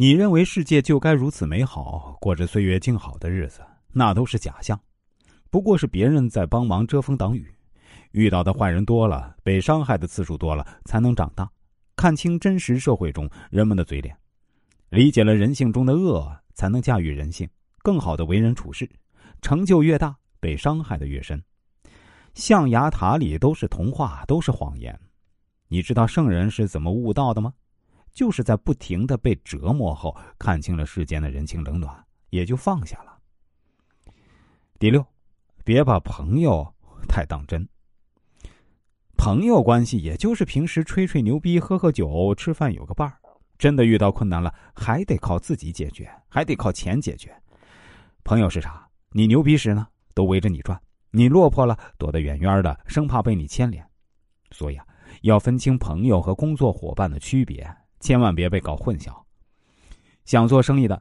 你认为世界就该如此美好，过着岁月静好的日子，那都是假象，不过是别人在帮忙遮风挡雨。遇到的坏人多了，被伤害的次数多了，才能长大，看清真实社会中人们的嘴脸，理解了人性中的恶，才能驾驭人性，更好的为人处事。成就越大，被伤害的越深。象牙塔里都是童话，都是谎言。你知道圣人是怎么悟道的吗？就是在不停的被折磨后，看清了世间的人情冷暖，也就放下了。第六，别把朋友太当真。朋友关系也就是平时吹吹牛逼、喝喝酒、吃饭有个伴儿，真的遇到困难了，还得靠自己解决，还得靠钱解决。朋友是啥？你牛逼时呢，都围着你转；你落魄了，躲得远远的，生怕被你牵连。所以啊，要分清朋友和工作伙伴的区别。千万别被搞混淆。想做生意的，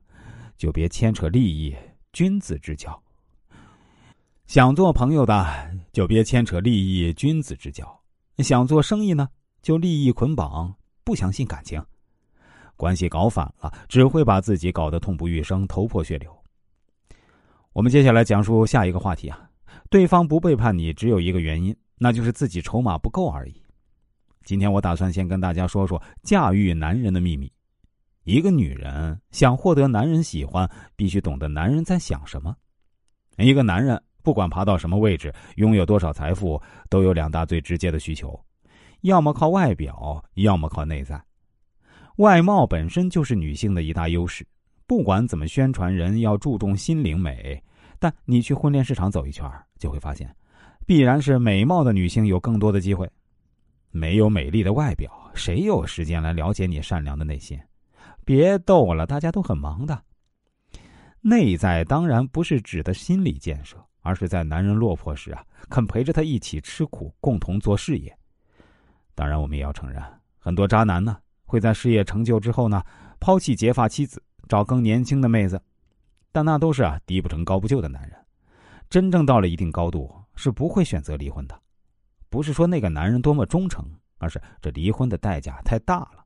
就别牵扯利益，君子之交；想做朋友的，就别牵扯利益，君子之交；想做生意呢，就利益捆绑，不相信感情。关系搞反了，只会把自己搞得痛不欲生、头破血流。我们接下来讲述下一个话题啊，对方不背叛你，只有一个原因，那就是自己筹码不够而已。今天我打算先跟大家说说驾驭男人的秘密。一个女人想获得男人喜欢，必须懂得男人在想什么。一个男人不管爬到什么位置，拥有多少财富，都有两大最直接的需求：要么靠外表，要么靠内在。外貌本身就是女性的一大优势，不管怎么宣传，人要注重心灵美。但你去婚恋市场走一圈，就会发现，必然是美貌的女性有更多的机会。没有美丽的外表，谁有时间来了解你善良的内心？别逗了，大家都很忙的。内在当然不是指的心理建设，而是在男人落魄时啊，肯陪着他一起吃苦，共同做事业。当然，我们也要承认，很多渣男呢会在事业成就之后呢，抛弃结发妻子，找更年轻的妹子。但那都是啊低不成高不就的男人，真正到了一定高度，是不会选择离婚的。不是说那个男人多么忠诚，而是这离婚的代价太大了。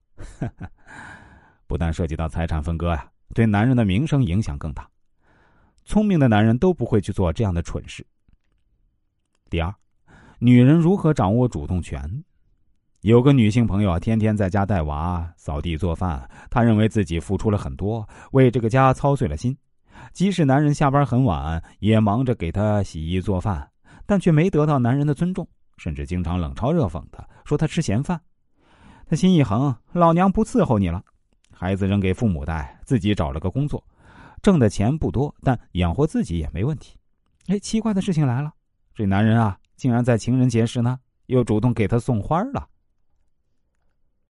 不但涉及到财产分割呀，对男人的名声影响更大。聪明的男人都不会去做这样的蠢事。第二，女人如何掌握主动权？有个女性朋友啊，天天在家带娃、扫地、做饭，她认为自己付出了很多，为这个家操碎了心。即使男人下班很晚，也忙着给她洗衣做饭，但却没得到男人的尊重。甚至经常冷嘲热讽的说他吃闲饭，他心一横，老娘不伺候你了，孩子扔给父母带，自己找了个工作，挣的钱不多，但养活自己也没问题。哎，奇怪的事情来了，这男人啊，竟然在情人节时呢，又主动给他送花了。